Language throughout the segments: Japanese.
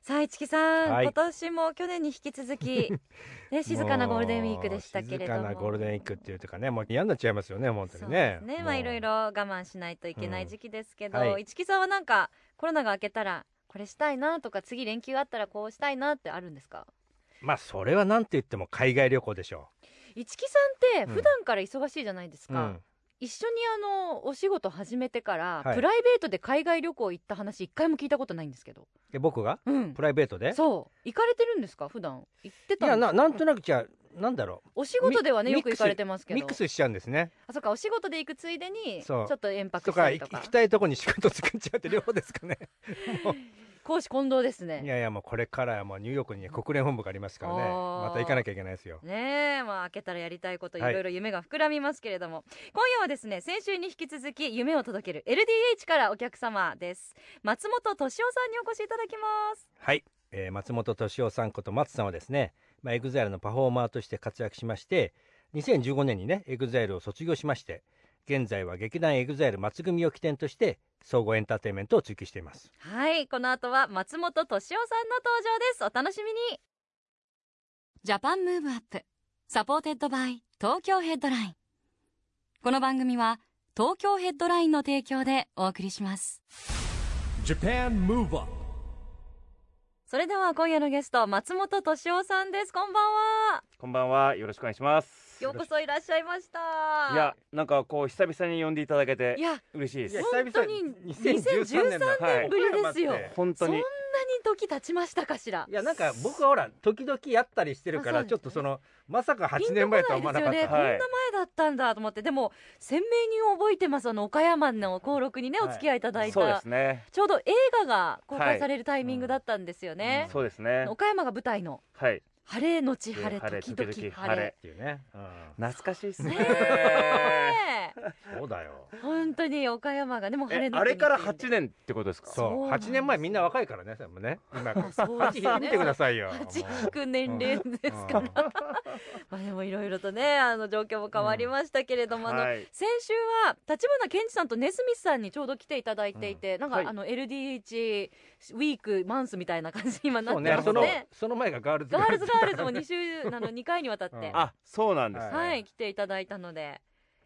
さあ、市木さん、はい。今年も去年に引き続き、ね、静かなゴールデンウィークでしたけれども。静かなゴールデンウィークっていうかねもう嫌になっちゃいますよね本当にね。ね。まあいろいろ我慢しないといけない時期ですけど、うんはい。市木さんはなんかコロナが明けたらこれしたいなとか次連休あったらこうしたいなってあるんですか？まあそれはなんて言っても海外旅行でしょ市木さんって普段から忙しいじゃないですう、か。うん一緒にあのお仕事始めてから、はい。プライベートで海外旅行行った話一回も聞いたことないんですけど、で僕が？うん。プ、ライベートで？そう。行かれてるんですか？普段。行っていやたんですななんとなくじゃあなんだろお仕事ではねミよく行かれてますけど。うミックスしちゃうんですね。あそうか。お仕事で行くついでにちそう。ょっと遠泊とか行したりとか。き行きたいとこに仕事作っちゃうって両方ですかね 公私混同ですいねやいやもうこれからはもうニューヨークにね国連本部がありますからね。また行かなきゃいけないですよ。ねえまあ開けたらやりたいこといはいろい。ろ夢が膨らみますけれども、今夜はですね先週に引き続き夢を届ける LDH からお客様です。松本利夫さんにお越しいただきます。はい、えー松本利夫さんこと松さんはですね、まあ、 EXILE のパフォーマーとして活躍しまして2015年にね EXILE を卒業しまして現在は劇団 EXILE 松組を起点として総合エンターテインメントを追求しています。はいこの後は松本利夫さんの登場です。お楽しみに。 Japan Move Up supported by Tokyo Headline。この番組は東京ヘッドラインの提供でお送りします。Japan Move Up それでは今夜のゲスト松本敏夫さんです。こんばんは。こんばんは。よろしくお願いします。ようこそいらっしゃいました。いや、なんかこう久々に呼んでいただけていや嬉しいです。本当に2013年の2013年ぶりですよ。はい本当に。そんなに時経ちましたかしら？いやなんか僕はほら時々やったりしてるからね。ちょっとそのまさか8ピンと年前とは思わなかった、ですよね、こんな前だったんだと思って。でも鮮明に覚えてます。あの岡山の登録にねお付き合いいただいた、そうですね。ちょうど映画が公開されるタイミングだったんですよね、そうですね。岡山が舞台の。はい。晴れのち晴れ晴れ時々晴れ。っていうね、懐かしいですね。そうだよ。本当に岡山が。でも晴れあれから8 8年ってことですか？そう。そうなんです8年前みんな若いからねそれもね。今そうですよね見てくださいよ。8もう引く年齢ですから、まあでもいろいろとねあの状況も変わりましたけれども、あのはい。先週は橘ケンチさんとネスミスさんにちょうど来ていただいていて、なんか、はい。あの LDH ウィークマンスみたいな感じに今なってそうねそのますね。その前がガールズガールズ。ガールズも2週あの2回にわたって、うんあ、そうなんですはね。い来ていただいたので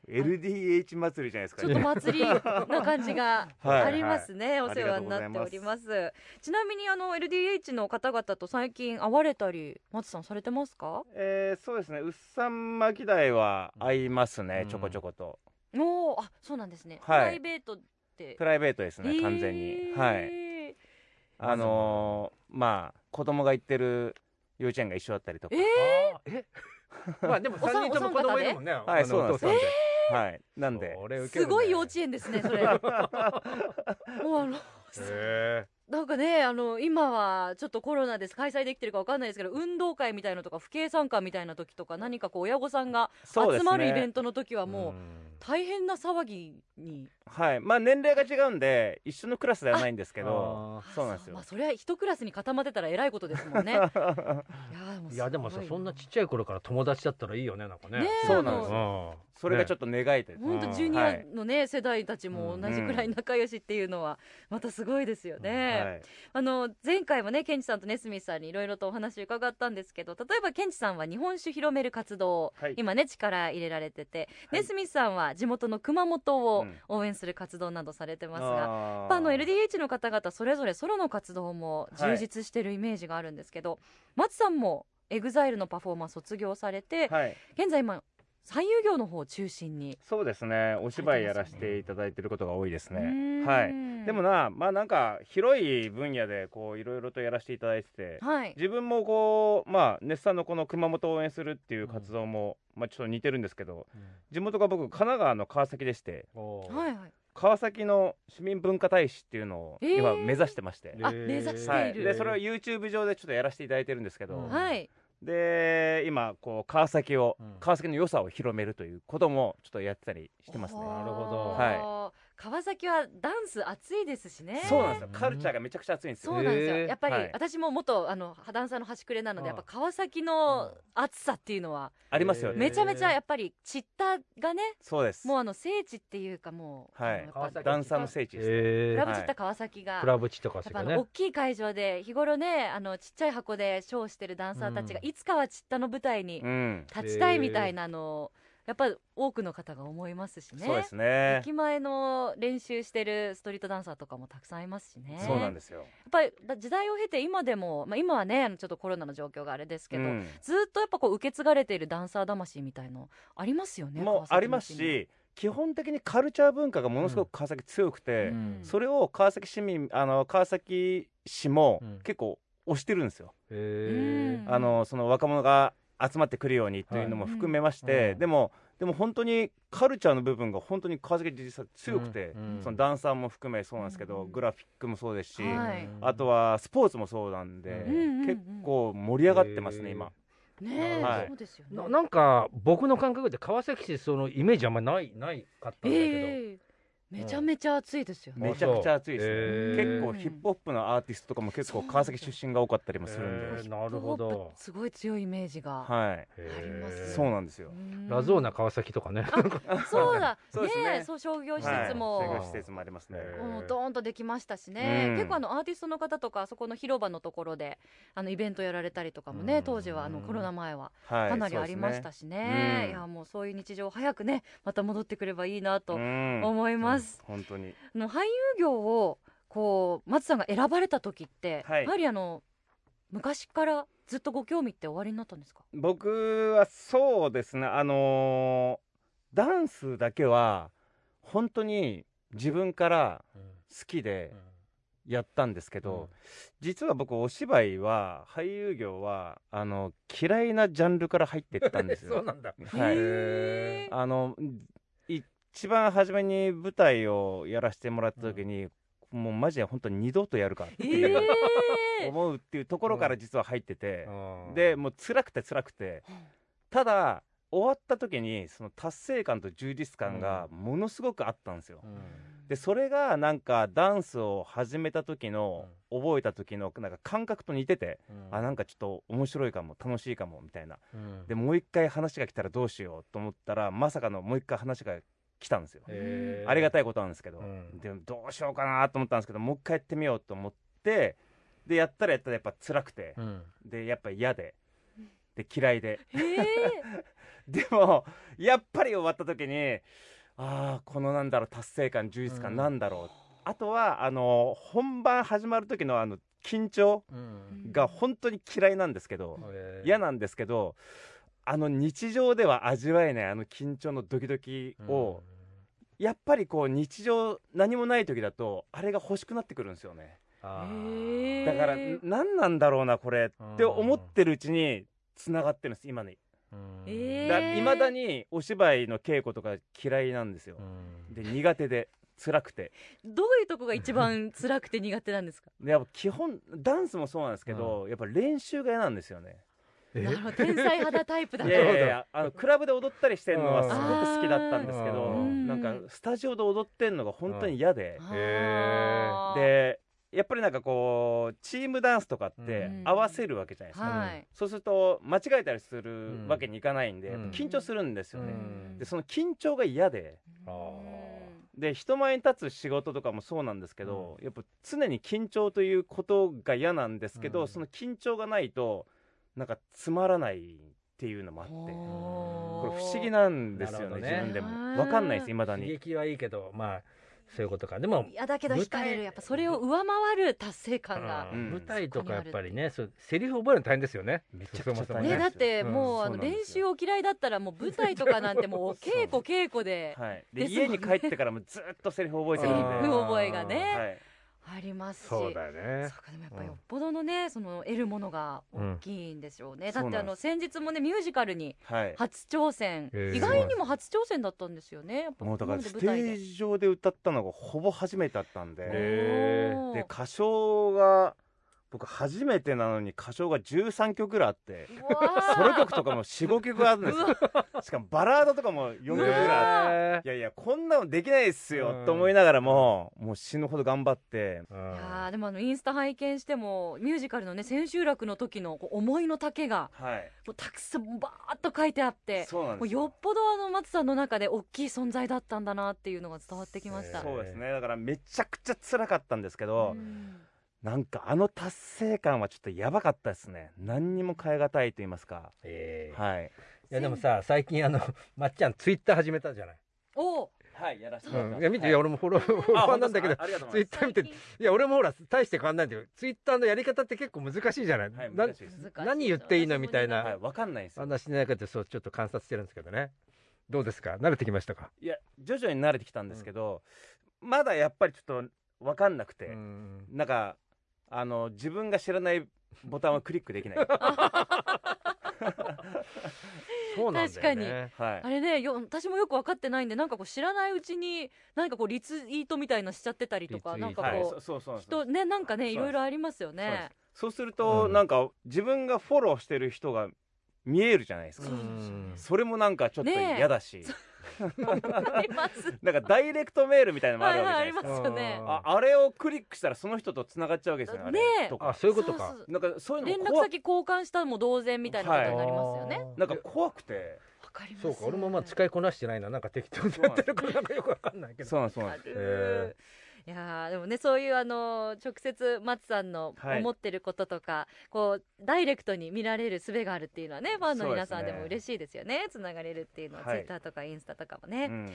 LDH 祭りじゃないですかちょっとね。祭りな感じがはいありますね、お世話になっておありますちなみにあの LDH の方々と最近会われたり松さんされてますか？えー、そうですね。うっさん巻き台は合いますねう。んちょこちょこと。おおあそうなんですね、はいプライベートって？プライベートですね。完全に。はい。いあのー、まあ子供が行ってる幼稚園が一緒だったりとかえ。あーえ？まあでもお三3人とも子供いるもんねはい、あそうなんですさんで。はい。なんで。それウケるねすごい幼稚園ですねそれ もうあのへなんかねあの今はちょっとコロナです開催できてるかわかんないですけど運動会みたいなのとか不敬参加みたいな時とか何かこう親御さんが集まるイベントの時はーもう大変な騒ぎに。はい。まあ年齢が違うんで、一緒のクラスではないんですけど、あそうなんですよ。まあそれは一クラスに固まってたらえらいことですもんね。いやい。やでもさそんなちっちゃい頃から友達だったらいいよねなんかね。そうなんですよ。よそれがちょっと願いで。本当うん。ジュニアのね、世代たちも同じくらい仲良しっていうのはまたすごいですよね、はい。あの前回もねケンチさんとネスミスさんにいろいろとお話伺ったんですけど例えばケンチさんは日本酒広める活動をはい今ね力入れられてて、はいネスミスさんは地元の熊本をうん応援する活動などされてますが、あやーっぱあの LDH の方々それぞれソロの活動も充実してるイメージがあるんですけど、松さんも EXILE のパフォーマンス卒業されて、はい。現在今俳優業の方を中心にそうですね。お芝居やらせていただいてることが多いですね。んはい。でもな、まあなんか広い分野でこういろいろとやらせていただいてて、はい。自分もこうまあ熱さんのこの熊本を応援するっていう活動も、まあちょっと似てるんですけど、地元が僕神奈川の川崎でして、はいはい。川崎の市民文化大使っていうのをえー。今目指してまして、あ目指してはい。い、るでそれを YouTube 上でちょっとやらせていただいてるんですけど、うん。はい。で今こう川崎を、うん。川崎の良さを広めるということもちょっとやってたりしてますね。はあなるほど。は川崎はダンス熱いですしね。そうなんですよ。うんカルチャーがめちゃくちゃ熱いんですよ。そうなんですよ、やっぱり、はい。私も元あのダンサーの端くれなので、うん。やっぱ川崎の暑さっていうのは、ありますよね、めちゃめちゃやっぱりチッタがねそうです。もうあの聖地っていうかもう、はい。ダンサーの聖地ですね、えクラブチッタ川崎が、クラブチとかやっぱあそれねの大きい会場で日頃ねあのちっちゃい箱でショーしてるダンサーたちが、うん。いつかはチッタの舞台にうん。立ちたいみたいなのを、やっぱり多くの方が思いますしね。そうですね。駅前の練習してるストリートダンサーとかもたくさんいますしね。そうなんですよ、やっぱりだ時代を経て今でも、まあ、今はねちょっとコロナの状況があれですけど、うん。ずっとやっぱこう受け継がれているダンサー魂みたいのありますよねもうありますし基本的にカルチャー文化がものすごく川崎強くて、うん。それを川崎市民あの川崎市もうん。結構推してるんですよ、へうん。あのその若者が集まってくるようにというのも含めまして、はいうん。でもでも本当にカルチャーの部分が本当に川崎実際強くて、うん。そのダンサーも含めそうなんですけど、うん。グラフィックもそうですし、はい。あとはスポーツもそうなんで、結構盛り上がってますね、今。ねえ、はい。そうですよね。ななんか僕の感覚で川崎市そのイメージあんまりないないかったんだけど、ええめちゃめちゃ暑いですよ。ね、めちゃくちゃ暑いですね、へー。結構ヒップホップのアーティストとかも結構川崎出身が多かったりもするんで、へーなるほど。すごい強いイメージが、はい、ありますね。そうなんですよ。うん。ラゾーナ川崎とかね。そうだ。そうですね。そう商業施設も、はい、商業施設もありますね。もうドーンとできましたしね、うん。結構あのアーティストの方とかそこの広場のところであのイベントやられたりとかもね、うん。当時はあのコロナ前ははい、かなりありましたししね,、うん。いやもうそういう日常早くねまた戻ってくればいいなと思思います、本当に。あの俳優業をこう松さんが選ばれた時って、はい。やはりあの昔からずっとご興味っておありになったんですか？僕はそうですね、あのーダンスだけは本当に自分から好きでやったんですけど、実は僕お芝居は俳優業はあの嫌いなジャンルから入っていったんですよ。そうなんだ。はい。あの一番初めに舞台をやらせてもらった時に、もうマジで本当に二度とやるかってえいう、ー。思うっていうところから実は入ってて、うん。でもう辛くて辛くてただ終わった時にその達成感と充実感がものすごくあったんですよ。うん。でそれがなんかダンスを始めた時の、覚えた時のなんか感覚と似てて、あなんかちょっと面白いかも楽しいかもみたいな。うん。でもう一回話が来たらどうしようと思ったらまさかのもう一回話が来たんですよ、ありがたいことなんですけど、うん。でもどうしようかなと思ったんですけどもう一回やってみようと思ってでやったらやったらやっぱ辛くてう、ん。でやっぱ嫌でで嫌いで。でもやっぱり終わった時にああこのなんだろう達成感充実感うん。なんだろう、あとはあの本番始まる時のあの緊張うん。が本当に嫌いなんですけど、嫌なんですけどあの日常では味わえないあの緊張のドキドキを、やっぱりこう日常何もない時だとあれが欲しくなってくるんですよね。だから何なんだろうなこれって思ってるうちに繋がってるんです今に。いまだにお芝居の稽古とか嫌いなんですよ。うん。で苦手で辛くて。どういうとこが一番辛くて苦手なんですか？でやっぱ基本ダンスもそうなんですけど、やっぱ練習が嫌なんですよね天才肌タイプだ。といやいやいやあのクラブで踊ったりしてるのはすごく好きだったんですけあどーなんかスタジオで踊ってるのが本当に嫌で。でやっぱりなんかこうチームダンスとかってうん。合わせるわけじゃないですか、はい。そうすると間違えたりするわけにいかないんで、うん。緊張するんですよね、うん。でその緊張が嫌で。あで人前に立つ仕事とかもそうなんですけど、やっぱ常に緊張ということが嫌なんですけど、うん。その緊張がないとなんかつまらないっていうのもあってここれ不思議なんですよねね。自分でも。分かんないですいまだに。刺激はいいけどまあそういうことか。でもいやだけど舞台惹かれるやっぱそれを上回る達成感がうんうん。舞台とかやっぱりねそうセリフ覚えるの大変ですよね。めちゃくちゃそもそも大変ねだってうん。もうあのそうなんですよ。練習お嫌いだったらもう舞台とかなんてもう 稽古稽古で。はい、で家に帰ってからもずっとセリフ覚えてるんで。セリフ覚えがね。はいありますし。そうだよね。そうかでもやっぱりよっぽどのね、その得るものが大きいんでしょうね、だってあの先日もねミュージカルにはい。初挑戦、意外にも初挑戦だったんですよね。やっぱもうだからステで舞台で。ージ上で歌ったのがほぼ初めてだったんで。で歌唱が僕初めてなのに歌唱が13曲ぐらいあってソロ曲とかも45曲あるんですよ。しかもバラードとかも4曲ぐらいあってへいやいやこんなのできないっすようんと思いながらももう死ぬほど頑張って。ーいやーでもあのインスタ拝見してもミュージカルのね千秋楽の時の思いの丈がはい。もうたくさんバーッと書いてあってもうよっぽどあの松さんの中で大きい存在だったんだなっていうのが伝わってきました。そうですね。だからめちゃくちゃ辛かったんですけど、うんなんかあの達成感はちょっとやばかったですね。何にも変え難いと言いますか。えー。はい。いやでもさ最近あの まっちゃんツイッター始めたじゃない、おはいやらせてうん、いや見て、いや俺もフォローフォロワーなんだけどありがとうごツイざいます。ッター見ていや俺もほら大して変わんないんだけどツイッターのやり方って結構難しいじゃない、はいな難しいです。難しい何言っていいのみたいな。はいわかんないですよ。話しながらそうちょっと観察してるんですけどね。どうですか？慣れてきましたか？いや徐々に慣れてきたんですけど、まだやっぱりちょっと分かんなくて、うん。なんかあの自分が知らないボタンをクリックできない。そうなんだよね。確かに。はい。あれねよ私もよく分かってないんでなんかこう知らないうちになんかこうリツイートみたいなしちゃってたりとかなんかこそうそうそうう。人ねなんかねいろいろありますよそうです。ね。そうすると、うん。なんか自分がフォローしてる人が見えるじゃないですか、そうですよねそれもなんかちょっと嫌だし、あります。なんかダイレクトメールみたいなのもあるわけじゃないですか、はいはいありますよね。うん。ああれをクリックしたらその人とつながっちゃうわけですよねねえ。とか。あそういうことか。そうそうなんかそういう連絡のも怖先交換したも同然みたいなことになりますよね。あーなんか怖くて。わかります。そうか俺もまあ使いこなしてないな。なんか適当にやってるからなんかよくわかんないけど。そうなんですそうなんあです。るいやーでもねそういうあの直接松さんのはい。思ってることとか、こうダイレクトに見られる術があるっていうのはねファンの皆さんでも嬉しいですよね。つながれるっていうのは、はい。ツイッターとかインスタとかもね、うん。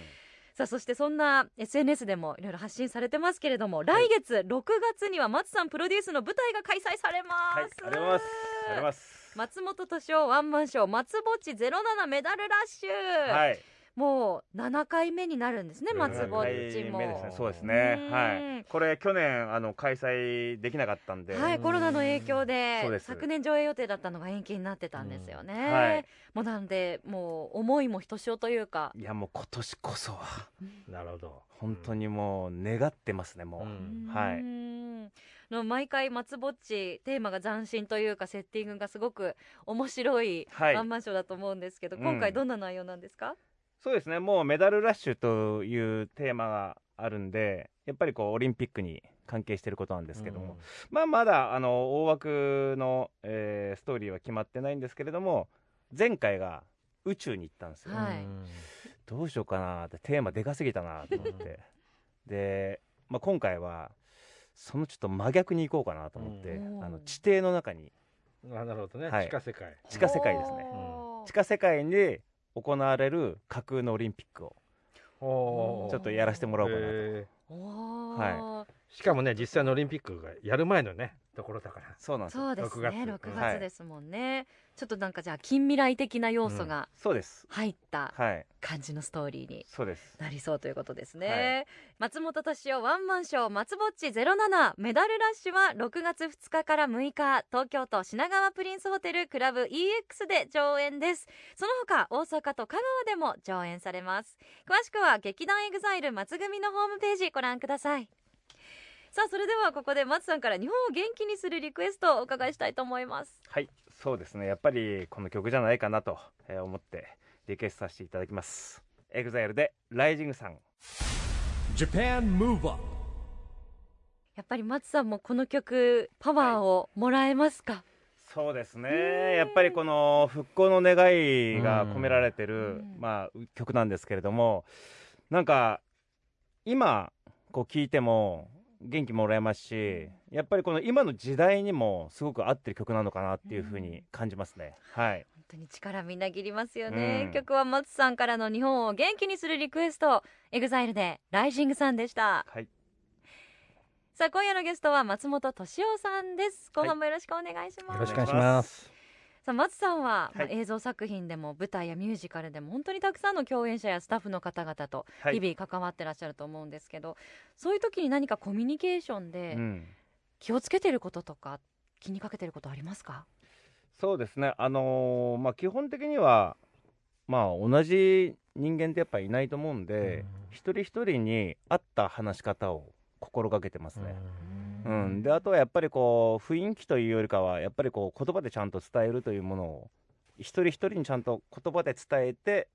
さあそしてそんな SNS でもいろいろ発信されてますけれども、来月6月には松さんプロデュースの舞台が開催されます、はい。あります。あります。松本敏夫ワンマンショー松ぼっち07メダルラッシュ、はいもう7回目になるんですねうん松ぼっち7もね。そうですね。うん。はい。これ去年あの開催できなかったんで、はい、コロナの影響でそうです。昨年上映予定だったのが延期になってたんですよね、うん。はい。もうなんでもう思いもひとしおというか、いやもう今年こそは。なるほど。本当にもう願ってますねもう、うん。はい。うん。の毎回松ぼっちテーマが斬新というかセッティングがすごく面白いはい。ワンマンショーだと思うんですけど、うん。今回どんな内容なんですか、そうですね。もうメダルラッシュというテーマがあるんでやっぱりこうオリンピックに関係していることなんですけども、まあまだあの大枠の、えーストーリーは決まってないんですけれども前回が宇宙に行ったんですよ、はい。どうしようかなってテーマでかすぎたなと思って。で、まあ、今回はそのちょっと真逆に行こうかなと思って、うん。あの地底の中に。なるほどね、はい。地下世界。地下世界ですね。地下世界で行われる架空のオリンピックをちょっとやらせてもらおうかなと。はーしかもね実際のオリンピックがやる前のねところだから。そうなんですよ。そうです6ね月。6はい月ですもんね、ちょっとなんかじゃあ近未来的な要素がそうです。入ったはい。感じのストーリーにそうです。なりそうということですね、はい。松本利夫ワンマンショー松ぼっち07メダルラッシュは6月2日から6日東京都品川プリンスホテルクラブ EX で上演です。その他大阪と香川でも上演されます。詳しくは劇団 EXILE 松組のホームページご覧くださいさあそれではここで松さんから日本を元気にするリクエストをお伺いしたいと思います。はいそうですね。やっぱりこの曲じゃないかなとえー思ってリクエストさせていただきます。 EXILE で Rising Sun。Japan Move Up やっぱり松さんもこの曲パワーをもらえますか、そうですね。やっぱりこの復興の願いが込められてる、うん。まあ、曲なんですけれどもなんか今こう聞いても元気もらえますしやっぱりこの今の時代にもすごく合ってる曲なのかなっていうふうに感じますね、はい。本当に力みなぎりますよね、うん。曲は松さんからの日本を元気にするリクエスト EXILE で Rising Sun でした。はい。さあ今夜のゲストは松本利夫さんです。後半もよろしくお願いします、よろしくお願いしますさあ松さんは、まあはい映像作品でも舞台やミュージカルでも本当にたくさんの共演者やスタッフの方々とはい。日々関わってらっしゃると思うんですけど、そういう時に何かコミュニケーションでうん。気をつけてることとか気にかけてることありますか、そうですね、あのーまあ、基本的には、まあ、同じ人間ってやっぱりいないと思うんで、一人一人に合った話し方を心がけてますね。うん、であとはやっぱりこう雰囲気というよりかはやっぱりこう言葉でちゃんと伝えるというものを一人一人にちゃんと言葉で伝えて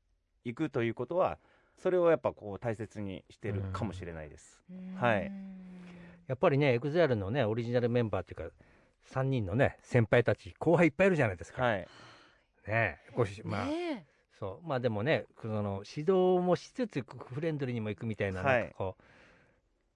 いくということはそれをやっぱこう大切にしてるかもしれないです。はいやっぱりね、 EXILE のね、オリジナルメンバーっていうか、3人のね、先輩たち、後輩いっぱいいるじゃないですか。はい、ねごしまあ、ねそう。まあでもね、その指導もしつつ、フレンドリーにも行くみたいな、はいなんかこう、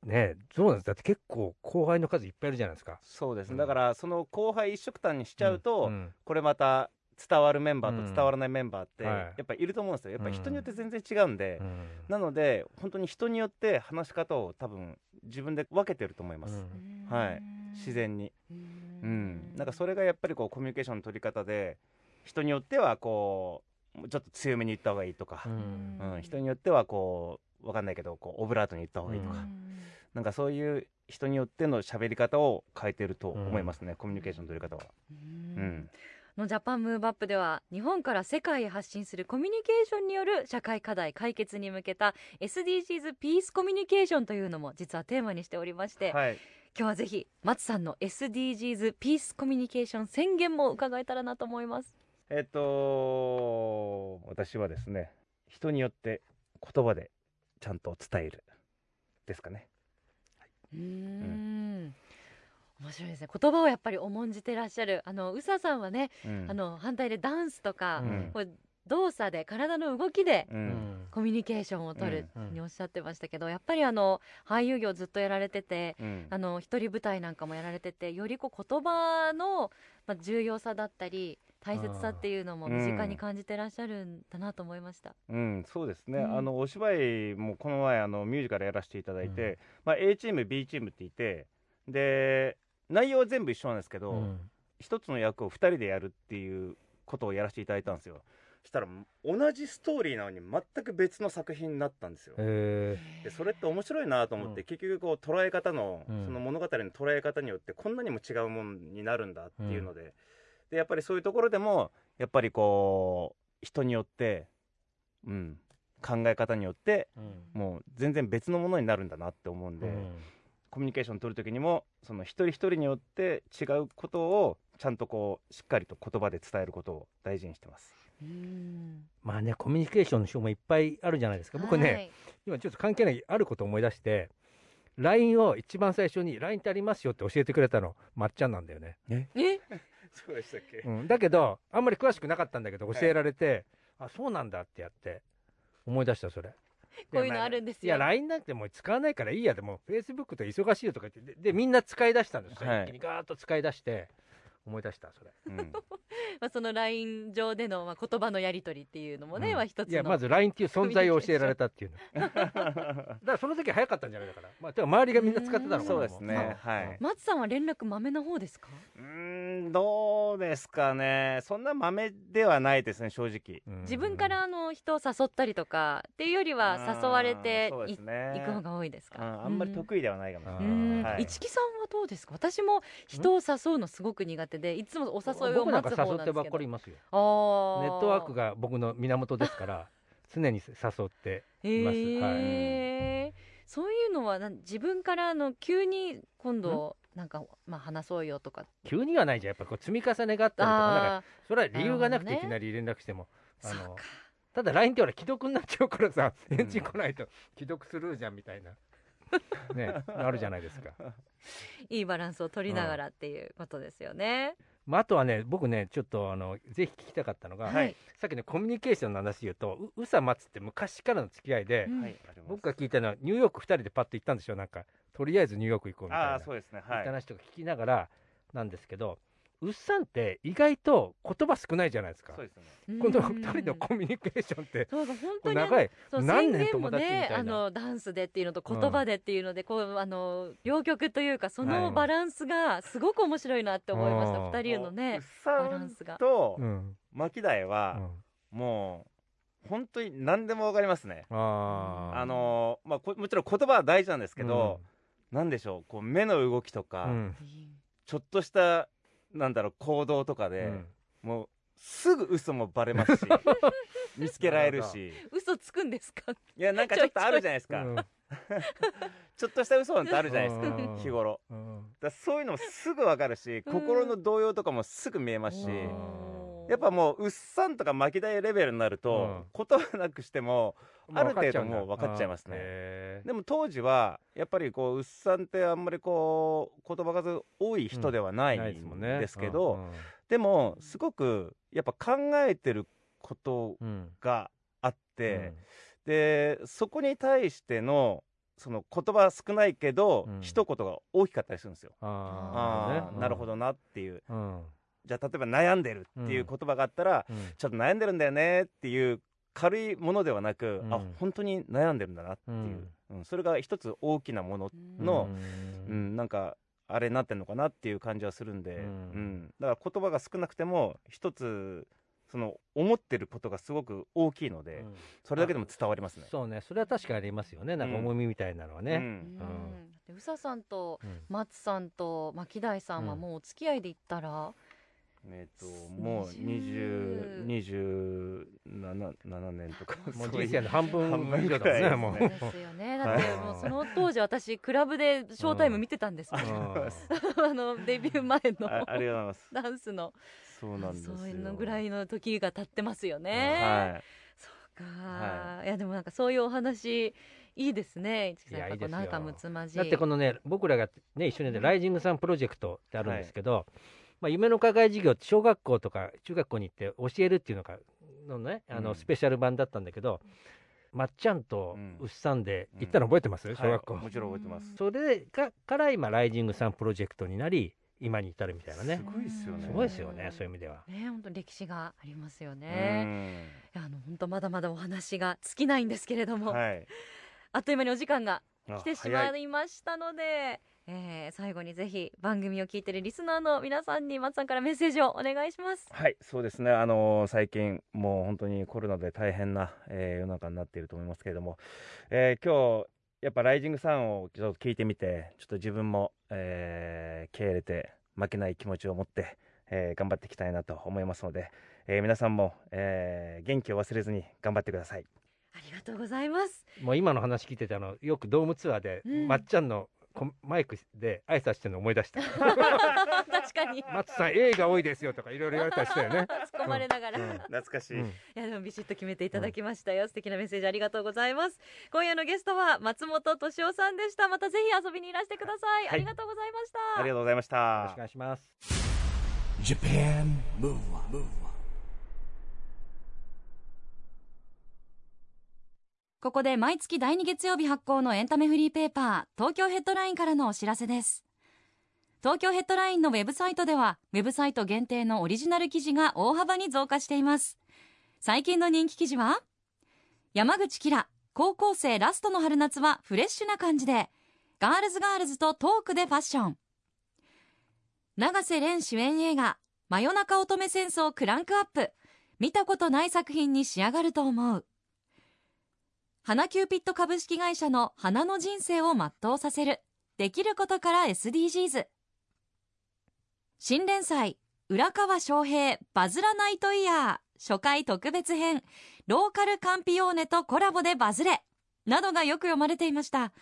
ねそうなんです。だって結構後輩の数いっぱいいるじゃないですか。そうです。ね、うん。だからその後輩一緒くたにしちゃうと、ん。これまた伝わるメンバーうん。と伝わらないメンバーってはい。やっぱりいると思うんですよ。やっぱり人によって全然違うんで、うん。なので本当に人によって話し方を多分自分で分けてると思います、うん。はい。自然に。ううんん、なんかそれがやっぱりこうコミュニケーションの取り方で人によってはこうちょっと強めに言った方がいいとか。う、ん。うん。人によってはこうわかんないけどこうオブラートに言った方がいいとか、うん。なんかそういう人によっての喋り方を変えてると思いますね、コミュニケーションの取り方は。うん。うん。のジャパンムーブアップでは日本から世界へ発信するコミュニケーションによる社会課題解決に向けた SDGs ピースコミュニケーションというのも実はテーマにしておりまして、はい、今日はぜひ松さんの SDGs ピースコミュニケーション宣言も伺えたらなと思います。えっ、と私はですね人によって言葉でちゃんと伝える。ですかね。うーん。面白いですね。言葉をやっぱり重んじてらっしゃる。あの宇佐さんはね、うん。あの反対でダンスとか、うん。こう動作で体の動きでううん。んコミュニケーションを取るうんにおっしゃってましたけど、やっぱりあの俳優業ずっとやられててうん。あの一人舞台なんかもやられててよりこう言葉の、まあ、重要さだったり大切さっていうのも身近に感じてらっしゃるんだなと思いました。うん、そうですね、うん。あのお芝居もこの前あのミュージカルやらせていただいて、まあ、A チーム B チームっていてで内容は全部一緒なんですけど、うん。一つの役を2人でやるっていうことをやらせていただいたんですよ。したら同じストーリーなのに全く別の作品になったんですよ。へでそれって面白いなと思って、うん。結局こう捉え方の、うん。その物語の捉え方によってこんなにも違うものになるんだっていうので,、でやっぱりそういうところでもやっぱりこう人によって、うん、考え方によってーうんもう全然別のものになるんだなって思うんで、うんコミュニケーション取る時にもその一人一人によって違うことをちゃんとこうしっかりと言葉で伝えることを大事にしてます。うんまあね、コミュニケーションの書もいっぱいあるじゃないですか。僕ね、はい今ちょっと関係ないあることを思い出して、LINE を一番最初に LINE ってありますよって教えてくれたの、まっちゃんなんだよね。え？そうでしたっけ？うん、だけど、あんまり詳しくなかったんだけど、教えられて、あ、そうなんだってやって、思い出した、それ。こういうのあるんですよ。いや、LINE なんてもう使わないからいいや、でも、Facebook と忙しいよとか言って、で、でみんな使い出したんですよ。はい一気にガーッと使い出して、思い出した、それ。うんまあその LINE 上でのまあ言葉のやり取りっていうのもね、うんは一つの。いや、まず LINE っていう存在を教えられたっていうの。だからその時早かったんじゃないだから。まあ、てか周りがみんな使ってたのかなそうですねもはい松さんは連絡まめな方ですか？うーんどうですかねそんな豆ではないですね正直。うん自分からあの人を誘ったりとかっていうよりは誘われていね行く方が多いですか？うんあんまり得意ではないかもしれない。うんはい市木さんはどうですか？私も人を誘うのすごく苦手でいつもお誘いを待つ方なんですけどかりいますよ。ネットワークが僕の源ですから、常に誘っています。へーそういうのは自分からあの急に今度なんか、まあ、話そうよとか急にはないじゃん。やっぱこう積み重ねがあったりとか、なんかあそれは理由がなくていきなり連絡しても。あのただ LINE ってほら既読になっちゃうからさ、返事来ないと既読スルーじゃんみたいな。ね、あるじゃないですか。いいバランスを取りながらっていうことですよね。まあ、あとはね、僕ね、ちょっとあのぜひ聞きたかったのが、はい。さっきのコミュニケーションの話言うと、う宇佐松って昔からの付き合いで、僕が聞いたのは、ニューヨーク2人でパッと行ったんですよ、なんか、とりあえずニューヨーク行こうみたいな。そうですね。はい。行った話とか聞きながらなんですけど、うっさんって意外と言葉少ないじゃないですか。そうですね。この二人のコミュニケーションってそうか本当に長いそう何年宣言も友達みたいな。ねあのダンスでっていうのと言葉でっていうので、こうあの両極というかそはい。のバランスがすごく面白いなって思いました、うん。二人のう。ねバランんスが。とうん。牧大うはん。もう本当に何でもわかりますね。あのーまあこもちろん言葉は大事なんですけど、なんでしょうこう目の動きとか、うん。ちょっとしたなんだろう行動とかで、うん。もうすぐ嘘もバレますし 見つけられるし。嘘つくんですか？いやなんかちょっとあるじゃないですか、うん。ちょっとした嘘なんてあるじゃないですかうん。日頃。うん。だそういうのもすぐわかるし、うん心の動揺とかもすぐ見えますし、うんやっぱもううっさんとか巻き台レベルになると、言葉なくしてもある程度もう分かっちゃいますね。でも当時はやっぱりこううっさんってあんまりこう言葉数多い人ではないないですもんねんですけど、うん。でもすごくやっぱ考えてることうんがあって、でそこに対してのその言葉少ないけど、うん。一言が大きかったりするんですよ。あああなるほどなっていう。うんじゃあ例えば悩んでるっていう言葉があったら、うん。ちょっと悩んでるんだよねっていう軽いものではなく、うん。あ本当に悩んでるんだなっていう、うん。それが一つ大きなものの、ううんんなんかあれになってんのかなっていう感じはするんで、ううん。んだから言葉が少なくても一つその思ってることがすごく大きいので、うん。それだけでも伝わりますね。そうね。それは確かにありますよね。なんか重みみたいなのはね、うん。うん。だって宇佐さんとうん。松さんと牧大さんはもうお付き合いで言ったら、えっ、ともう20 20 27 7年とか もう人生の半分以上だもんねですね。もう。ですよね。だってもうその当時私クラブでショータイム見てたんですもん、あのデビュー前のあありがとうございます。ダンスの。そうなんですよ。そういうのぐらいの時が経ってますよね、はい。そうか、、はい。やでもなんかそういうお話いいですね市木さん。仲睦まじい。だってこのね僕らがね一緒にライジングさんプロジェクトってあるんですけど、まあ、夢の課外授業って小学校とか中学校に行って教えるっていうのがのねあのうん。スペシャル版だったんだけど、まっちゃんとうん。うっさんで行ったの覚えてます、小学校、はいもちろん覚えてます。それがから今ライジングさんプロジェクトになり今に至るみたいなね。すごいですよね。すごいですよねそういう意味では。ね本当に歴史がありますようね、ん。いやあの本当まだまだお話が尽きないんですけれども、はい。あっという間にお時間があ来てしま早いいましたので、えー最後にぜひ番組を聞いてるリスナーの皆さんに松さんからメッセージをお願いします。はい、そうですね。あのー最近もう本当にコロナで大変な、えー世の中になっていると思いますけれども、えー今日やっぱライジングさんをちょっと聞いてみて、ちょっと自分も、えー、気合い入れて負けない気持ちを持って、えー頑張っていきたいなと思いますので、えー皆さんも、えー元気を忘れずに頑張ってください。ありがとうございます。もう今の話聞いててあのよくドームツアーで、うん。まっちゃんのこマイクで挨拶してるの思い出した。確かに。松さん A が多いですよとかいろいろ言われたりしたよね。突っ込まれながら、うん。い懐かしい。うん。やでもビシッと決めていただきましたよ、素敵なメッセージありがとうございます。今夜のゲストは松本敏夫さんでした。またぜひ遊びにいらしてください、はい。ありがとうございました。ありがとうございましよろたしくお。願いします。Japan Move Up, Move Up. ここで毎月第2月曜日発行のエンタメフリーペーパー東京ヘッドラインからのお知らせです。東京ヘッドラインのウェブサイトではウェブサイト限定のオリジナル記事が大幅に増加しています。最近の人気記事は山口キラ高校生ラストの春夏はフレッシュな感じでガールズガールズとトークでファッション。永瀬廉主演映画真夜中乙女戦争クランクアップ。見たことない作品に仕上がると思う。花キューピット株式会社の花の人生を全うさせる。できることから SDGs 新連載浦川翔平バズらナイトイヤー。初回特別編ローカルカンピオーネとコラボでバズれ。などがよく読まれていました。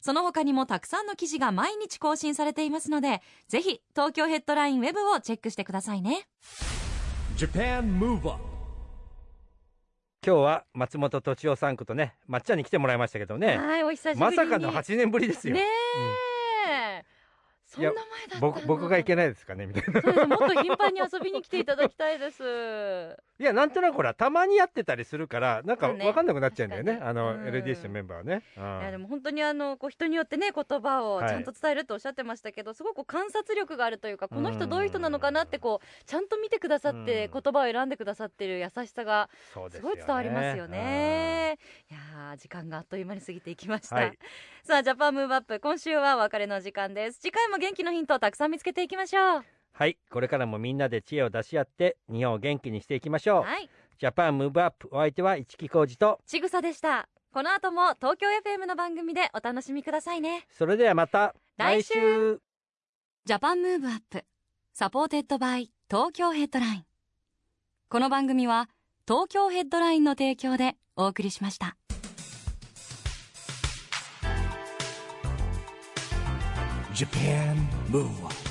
その他にもたくさんの記事が毎日更新されていますのでぜひ東京ヘッドラインウェブをチェックしてくださいね。今日は松本敏夫さんことねまっちゃんに来てもらいましたけどね。はいお久しぶりに。まさかの8年ぶりですよ、ねえ、そんな前だったの僕僕がいけないですかねみたいな。もっと頻繁に遊びに来ていただきたいです。いやなんとなくほらたまにやってたりするからなんかそうね。分かんなくなっちゃうんだよね。あのうん。LDH のメンバーはね、うん。いやでも本当にあのこう人によってね言葉をはい。ちゃんと伝えるとおっしゃってましたけど、すごく観察力があるというかこの人どういう人なのかなってこうちゃんと見てくださってうん。言葉を選んでくださってる優しさがすごい伝わりますよね。いやー時間があっという間に過ぎていきました、はい。さあジャパンムーブアップ今週はお別れの時間です。次回も元気のヒントをたくさん見つけていきましょうはいこれからもみんなで知恵を出し合って日本を元気にしていきましょう、はい。ジャパンムーブアップお相手は市木浩二とちぐさでした。この後も東京 FM の番組でお楽しみくださいね。それではまた来週。来 Japan Move Up supported by Tokyo Headline。この番組は東京ヘッドラインの提供でお送りしました。Japan Move Up